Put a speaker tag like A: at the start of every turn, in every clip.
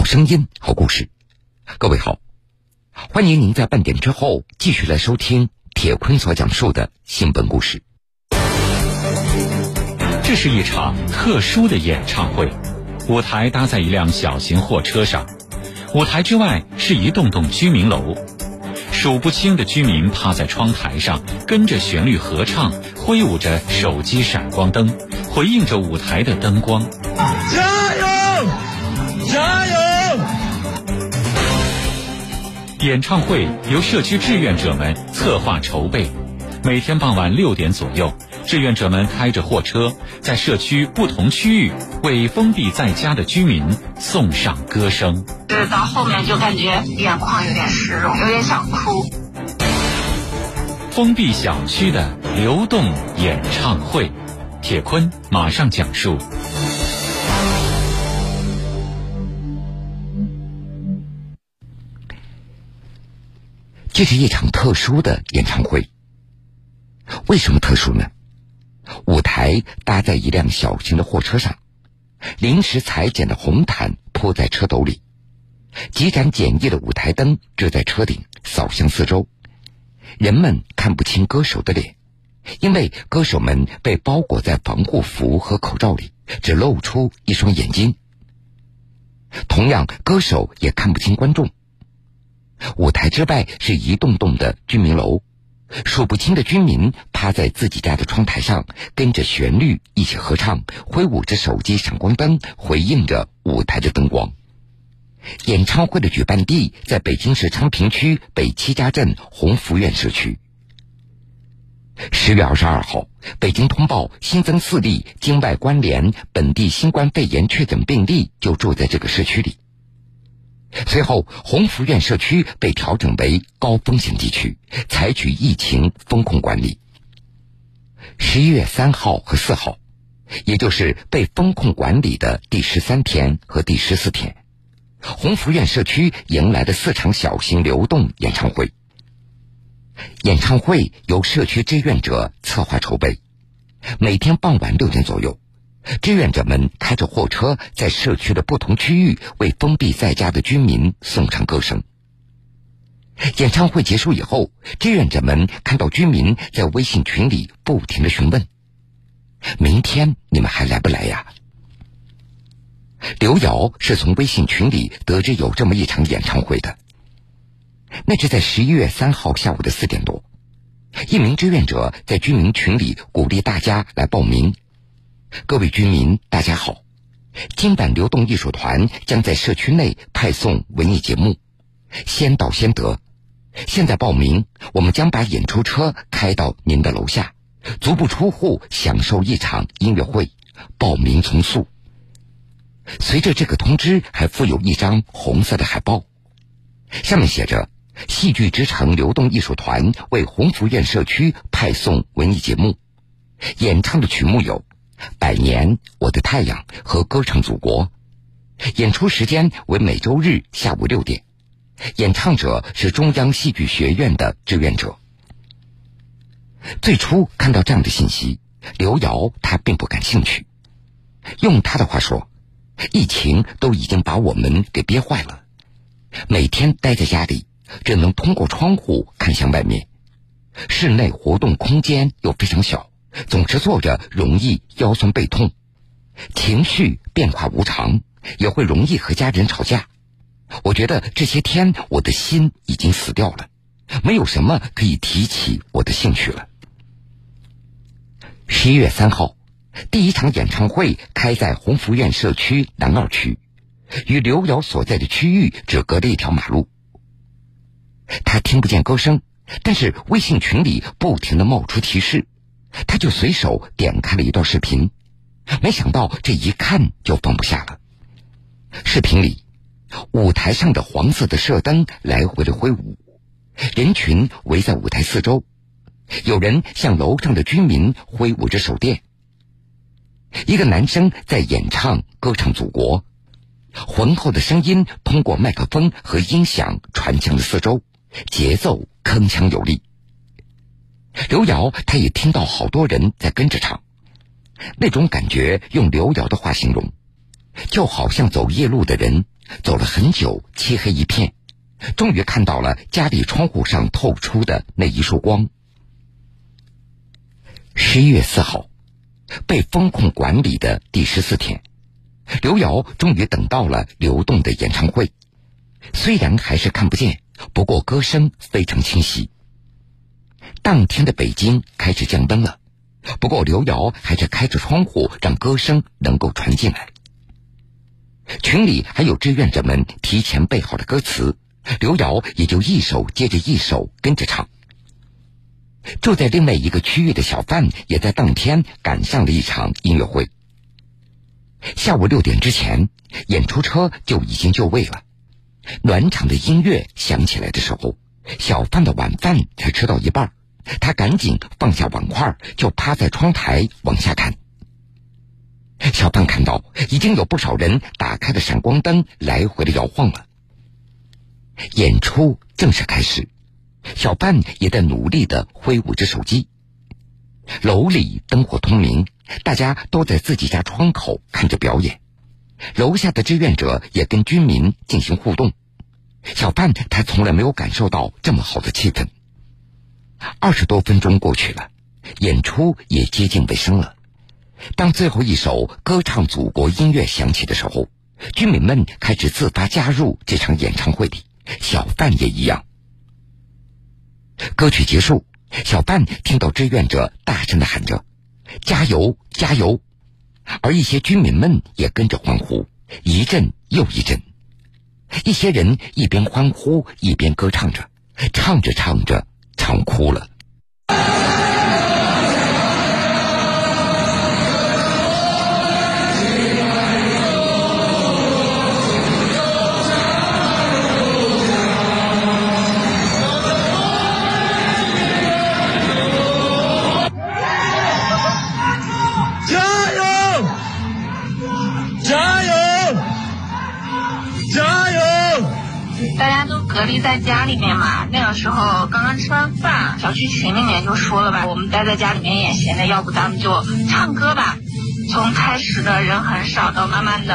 A: 好声音，好故事。各位好，欢迎您在半点之后继续来收听铁坤所讲述的新闻故事。
B: 这是一场特殊的演唱会，舞台搭在一辆小型货车上，舞台之外是一栋栋居民楼，数不清的居民趴在窗台上，跟着旋律合唱，挥舞着手机闪光灯，回应着舞台的灯光。演唱会由社区志愿者们策划筹备，每天傍晚六点左右，志愿者们开着货车，在社区不同区域为封闭在家的居民送上歌声。
C: 是到后面就感觉眼眶有点湿润，有点想哭。
B: 封闭小区的流动演唱会，铁坤马上讲述。
A: 这是一场特殊的演唱会。为什么特殊呢？舞台搭在一辆小型的货车上，临时裁剪的红毯铺在车斗里，几盏简易的舞台灯支在车顶，扫向四周。人们看不清歌手的脸，因为歌手们被包裹在防护服和口罩里，只露出一双眼睛。同样，歌手也看不清观众。舞台之外是一栋栋的居民楼，数不清的居民趴在自己家的窗台上，跟着旋律一起合唱，挥舞着手机闪光灯，回应着舞台的灯光。演唱会的举办地在北京市昌平区北七家镇鸿福苑社区。十月二十二号，北京通报新增四例境外关联本地新冠肺炎确诊病例，就住在这个社区里。随后，红福苑社区被调整为高风险地区，采取疫情风控管理。十一月三号和四号，也就是被风控管理的第十三天和第十四天，红福苑社区迎来了四场小型流动演唱会。演唱会由社区志愿者策划筹备，每天傍晚六点左右。志愿者们开着货车，在社区的不同区域为封闭在家的居民送唱歌声。演唱会结束以后，志愿者们看到居民在微信群里不停的询问：“明天你们还来不来呀？”刘瑶是从微信群里得知有这么一场演唱会的。那是在十一月三号下午的四点多，一名志愿者在居民群里鼓励大家来报名。各位居民，大家好！今晚流动艺术团将在社区内派送文艺节目，先到先得。现在报名，我们将把演出车开到您的楼下，足不出户享受一场音乐会。报名从速。随着这个通知，还附有一张红色的海报，上面写着：“戏剧之城流动艺术团为鸿福苑社区派送文艺节目，演唱的曲目有。”百年，我的太阳和歌唱祖国，演出时间为每周日下午六点，演唱者是中央戏剧学院的志愿者。最初看到这样的信息，刘瑶他并不感兴趣。用他的话说，疫情都已经把我们给憋坏了，每天待在家里，只能通过窗户看向外面，室内活动空间又非常小。总是坐着容易腰酸背痛，情绪变化无常，也会容易和家人吵架。我觉得这些天我的心已经死掉了，没有什么可以提起我的兴趣了。十一月三号，第一场演唱会开在鸿福苑社区南二区，与刘瑶所在的区域只隔着一条马路。他听不见歌声，但是微信群里不停的冒出提示。他就随手点开了一段视频，没想到这一看就放不下了。视频里，舞台上的黄色的射灯来回的挥舞，人群围在舞台四周，有人向楼上的居民挥舞着手电。一个男生在演唱歌唱祖国，浑厚的声音通过麦克风和音响传向了四周，节奏铿锵有力。刘瑶，他也听到好多人在跟着唱，那种感觉用刘瑶的话形容，就好像走夜路的人走了很久，漆黑一片，终于看到了家里窗户上透出的那一束光。十一月四号，被风控管理的第十四天，刘瑶终于等到了流动的演唱会。虽然还是看不见，不过歌声非常清晰。当天的北京开始降温了，不过刘瑶还是开着窗户，让歌声能够传进来。群里还有志愿者们提前背好了歌词，刘瑶也就一首接着一首跟着唱。住在另外一个区域的小范也在当天赶上了一场音乐会。下午六点之前，演出车就已经就位了。暖场的音乐响起来的时候，小范的晚饭才吃到一半，他赶紧放下碗筷，就趴在窗台往下看。小范看到已经有不少人打开了闪光灯，来回的摇晃了。演出正式开始，小范也在努力的挥舞着手机。楼里灯火通明，大家都在自己家窗口看着表演。楼下的志愿者也跟居民进行互动。小范他从来没有感受到这么好的气氛。二十多分钟过去了，演出也接近尾声了。当最后一首歌唱祖国音乐响起的时候，居民们开始自发加入这场演唱会里，小范也一样。歌曲结束，小范听到志愿者大声的喊着：“加油，加油！”而一些居民们也跟着欢呼，一阵又一阵。一些人一边欢呼一边歌唱着，唱着唱着唱哭了。
C: 隔离在家里面嘛，那个时候刚刚吃完饭，小区群里面就说了吧，我们待在家里面也闲着，要不咱们就唱歌吧。从开始的人很少，到慢慢的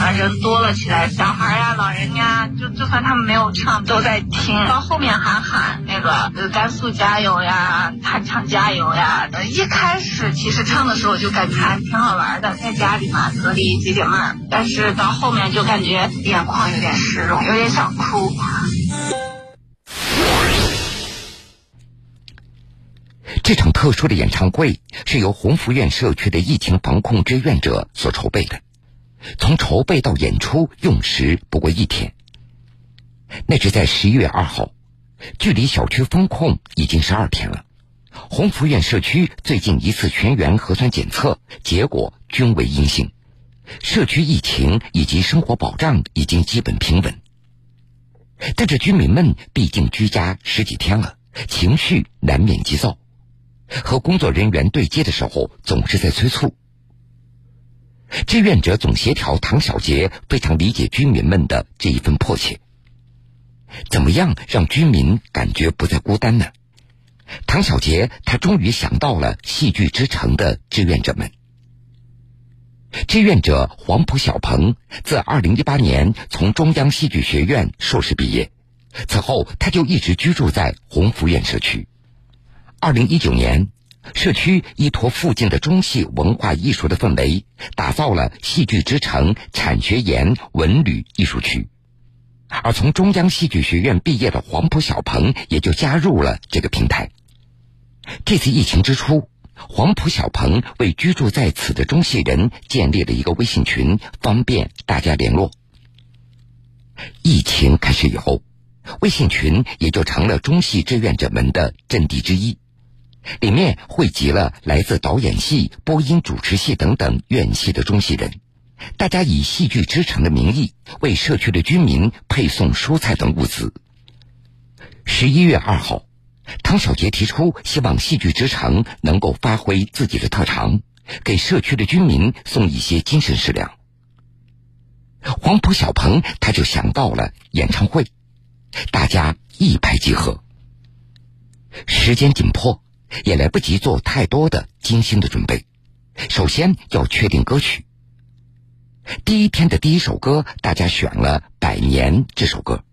C: 啊人多了起来，小孩呀、老人家，就就算他们没有唱，都在听。到后面还喊那个甘肃加油呀，他唱加油呀。一开始其实唱的时候就感觉还挺好玩的，在家里嘛隔离解解闷。但是到后面就感觉眼眶有点湿润，有点想哭。
A: 这场特殊的演唱会是由鸿福苑社区的疫情防控志愿者所筹备的，从筹备到演出用时不过一天。那是在十一月二号，距离小区封控已经十二天了。鸿福苑社区最近一次全员核酸检测结果均为阴性，社区疫情以及生活保障已经基本平稳。但这居民们毕竟居家十几天了，情绪难免急躁。和工作人员对接的时候，总是在催促。志愿者总协调唐小杰非常理解居民们的这一份迫切。怎么样让居民感觉不再孤单呢？唐小杰他终于想到了戏剧之城的志愿者们。志愿者黄埔小鹏自二零一八年从中央戏剧学院硕士毕业，此后他就一直居住在鸿福苑社区。二零一九年，社区依托附近的中戏文化艺术的氛围，打造了戏剧之城产学研文旅艺术区。而从中央戏剧学院毕业的黄埔小鹏也就加入了这个平台。这次疫情之初，黄埔小鹏为居住在此的中戏人建立了一个微信群，方便大家联络。疫情开始以后，微信群也就成了中戏志愿者们的阵地之一。里面汇集了来自导演系、播音主持系等等院系的中戏人，大家以戏剧之城的名义为社区的居民配送蔬菜等物资。十一月二号，汤小杰提出希望戏剧之城能够发挥自己的特长，给社区的居民送一些精神食粮。黄埔小鹏他就想到了演唱会，大家一拍即合。时间紧迫。也来不及做太多的精心的准备，首先要确定歌曲。第一天的第一首歌，大家选了《百年》这首歌，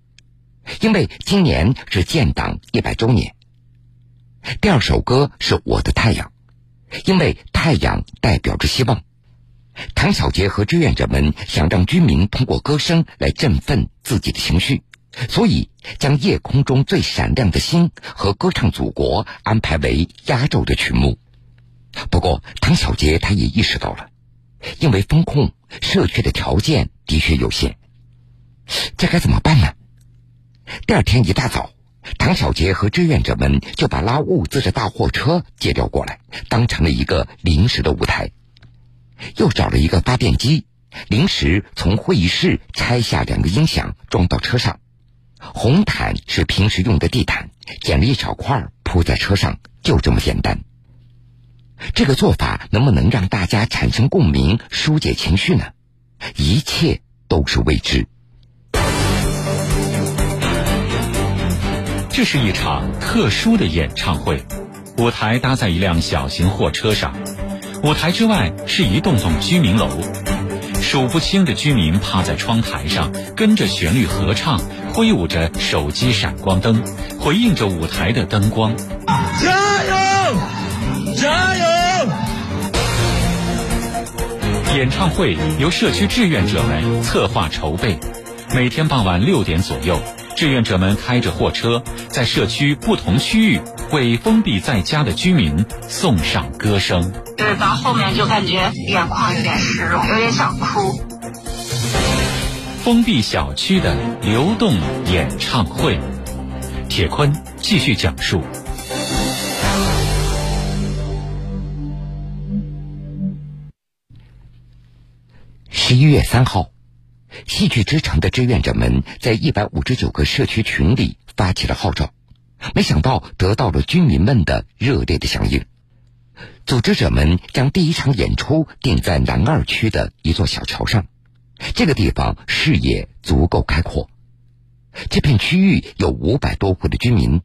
A: 因为今年是建党一百周年。第二首歌是《我的太阳》，因为太阳代表着希望。唐小杰和志愿者们想让居民通过歌声来振奋自己的情绪，所以将夜空中最闪亮的星和歌唱祖国安排为压轴的曲目。不过，唐小杰他也意识到了，因为风控社区的条件的确有限，这该怎么办呢？第二天一大早，唐小杰和志愿者们就把拉物资的大货车借调过来，当成了一个临时的舞台。又找了一个发电机，临时从会议室拆下两个音响装到车上。红毯是平时用的地毯，剪了一小块铺在车上，就这么简单。这个做法能不能让大家产生共鸣、疏解情绪呢？一切都是未知。
B: 这是一场特殊的演唱会，舞台搭在一辆小型货车上，舞台之外是一栋栋居民楼，数不清的居民趴在窗台上，跟着旋律合唱，挥舞着手机闪光灯，回应着舞台的灯光。
D: 加油！加油！
B: 演唱会由社区志愿者们策划筹备，每天傍晚六点左右，志愿者们开着货车，在社区不同区域为封闭在家的居民送上歌声。
C: 对到后面就感觉眼眶有点湿润，有点想哭。
B: 封闭小区的流动演唱会，铁坤继续讲述。
A: 十一月三号，戏剧之城的志愿者们在一百五十九个社区群里发起了号召，没想到得到了居民们的热烈的响应。组织者们将第一场演出定在南二区的一座小桥上，这个地方视野足够开阔。这片区域有五百多户的居民，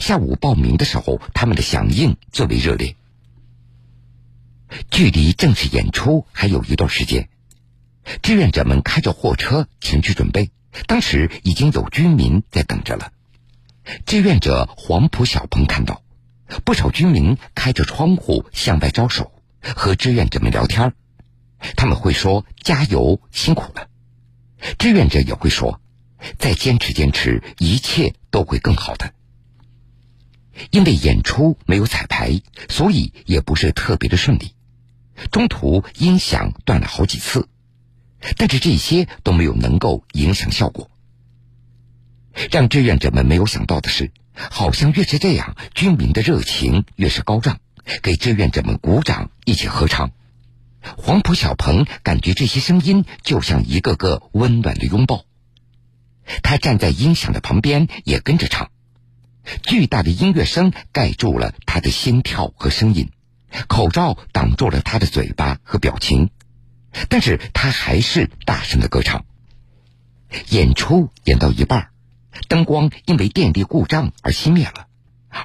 A: 下午报名的时候，他们的响应最为热烈。距离正式演出还有一段时间。志愿者们开着货车前去准备，当时已经有居民在等着了。志愿者黄埔小鹏看到，不少居民开着窗户向外招手，和志愿者们聊天他们会说：“加油，辛苦了。”志愿者也会说：“再坚持坚持，一切都会更好的。”因为演出没有彩排，所以也不是特别的顺利，中途音响断了好几次。但是这些都没有能够影响效果。让志愿者们没有想到的是，好像越是这样，居民的热情越是高涨，给志愿者们鼓掌，一起合唱。黄埔小鹏感觉这些声音就像一个个温暖的拥抱。他站在音响的旁边，也跟着唱。巨大的音乐声盖住了他的心跳和声音，口罩挡住了他的嘴巴和表情。但是他还是大声的歌唱。演出演到一半，灯光因为电力故障而熄灭了，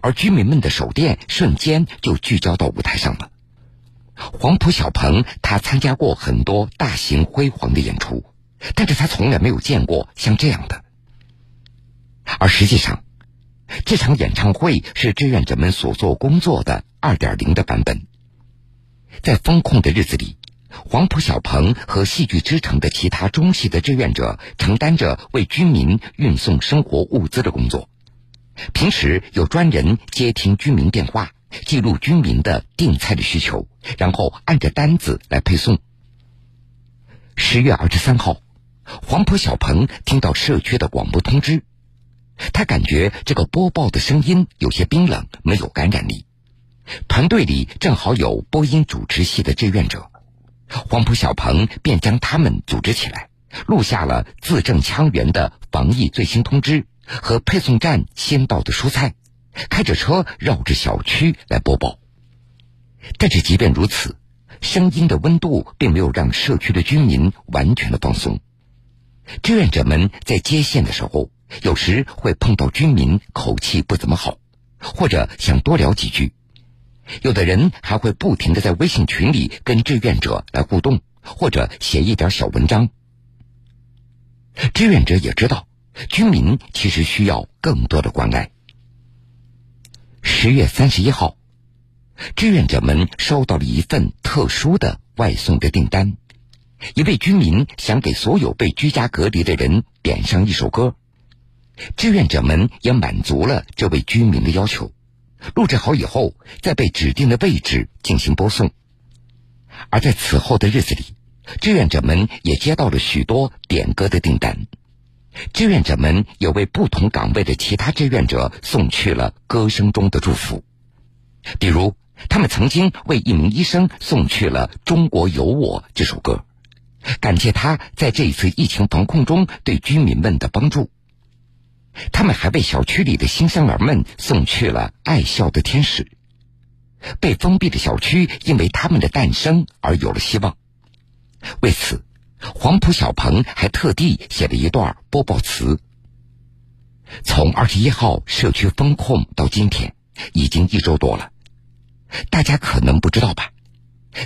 A: 而居民们的手电瞬间就聚焦到舞台上了。黄埔小鹏他参加过很多大型辉煌的演出，但是他从来没有见过像这样的。而实际上，这场演唱会是志愿者们所做工作的二点零的版本，在风控的日子里。黄埔小鹏和戏剧之城的其他中戏的志愿者承担着为居民运送生活物资的工作，平时有专人接听居民电话，记录居民的订菜的需求，然后按着单子来配送。十月二十三号，黄埔小鹏听到社区的广播通知，他感觉这个播报的声音有些冰冷，没有感染力。团队里正好有播音主持系的志愿者。黄埔小鹏便将他们组织起来，录下了字正腔圆的防疫最新通知和配送站先到的蔬菜，开着车绕着小区来播报。但是即便如此，声音的温度并没有让社区的居民完全的放松。志愿者们在接线的时候，有时会碰到居民口气不怎么好，或者想多聊几句。有的人还会不停的在微信群里跟志愿者来互动，或者写一点小文章。志愿者也知道，居民其实需要更多的关爱。十月三十一号，志愿者们收到了一份特殊的外送的订单。一位居民想给所有被居家隔离的人点上一首歌，志愿者们也满足了这位居民的要求。录制好以后，在被指定的位置进行播送。而在此后的日子里，志愿者们也接到了许多点歌的订单。志愿者们也为不同岗位的其他志愿者送去了歌声中的祝福，比如，他们曾经为一名医生送去了《中国有我》这首歌。感谢他在这一次疫情防控中对居民们的帮助。他们还为小区里的新生儿们送去了爱笑的天使。被封闭的小区因为他们的诞生而有了希望。为此，黄埔小鹏还特地写了一段播报词。从二十一号社区封控到今天，已经一周多了。大家可能不知道吧，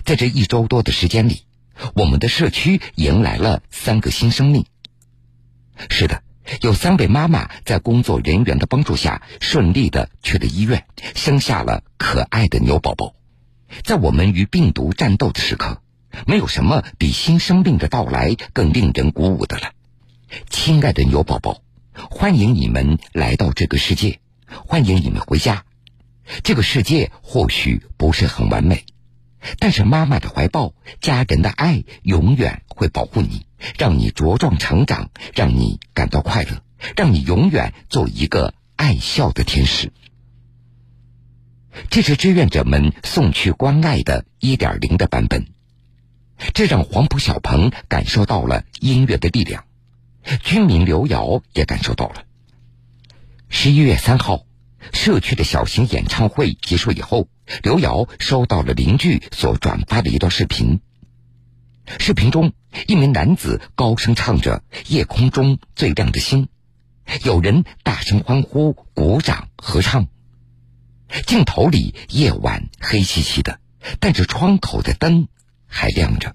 A: 在这一周多的时间里。我们的社区迎来了三个新生命。是的，有三位妈妈在工作人员的帮助下，顺利的去了医院，生下了可爱的牛宝宝。在我们与病毒战斗的时刻，没有什么比新生命的到来更令人鼓舞的了。亲爱的牛宝宝，欢迎你们来到这个世界，欢迎你们回家。这个世界或许不是很完美。但是妈妈的怀抱、家人的爱，永远会保护你，让你茁壮成长，让你感到快乐，让你永远做一个爱笑的天使。这是志愿者们送去关爱的一点零的版本，这让黄埔小鹏感受到了音乐的力量，居民刘瑶也感受到了。十一月三号。社区的小型演唱会结束以后，刘瑶收到了邻居所转发的一段视频。视频中，一名男子高声唱着《夜空中最亮的星》，有人大声欢呼、鼓掌、合唱。镜头里夜晚黑漆漆的，但是窗口的灯还亮着。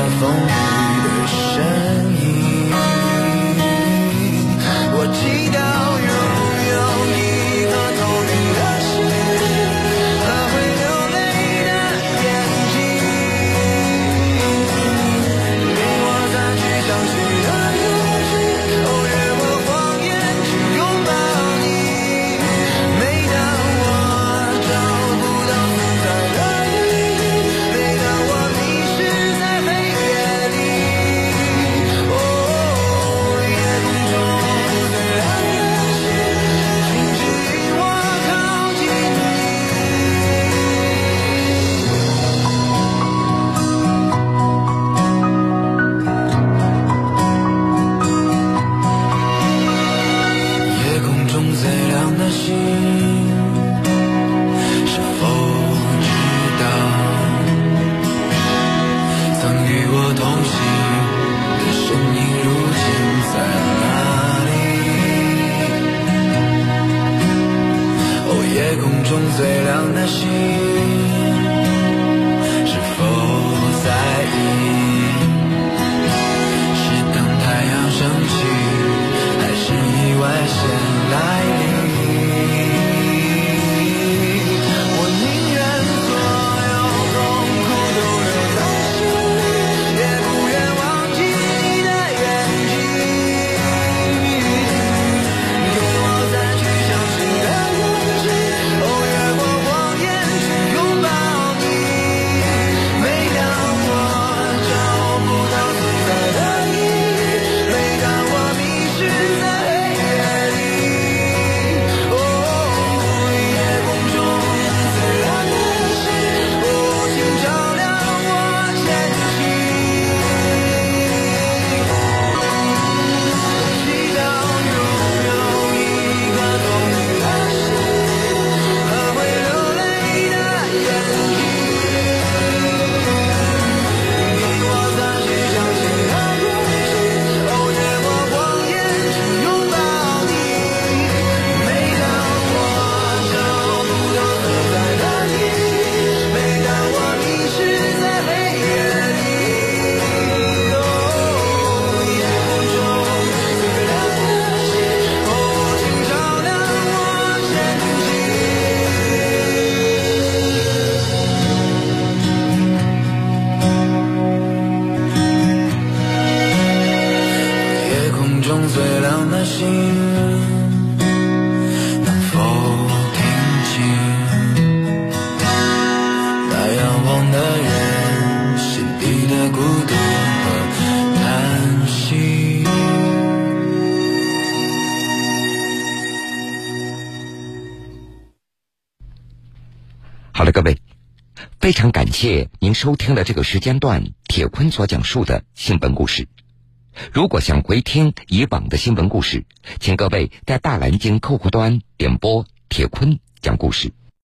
D: 在风里的时。心，能否听清？那仰望的人心底的孤独和叹息。
A: 好了，各位。非常感谢您收听了这个时间段铁坤所讲述的新本故事。如果想回听以往的新闻故事，请各位在大蓝鲸客户端点播铁坤讲故事。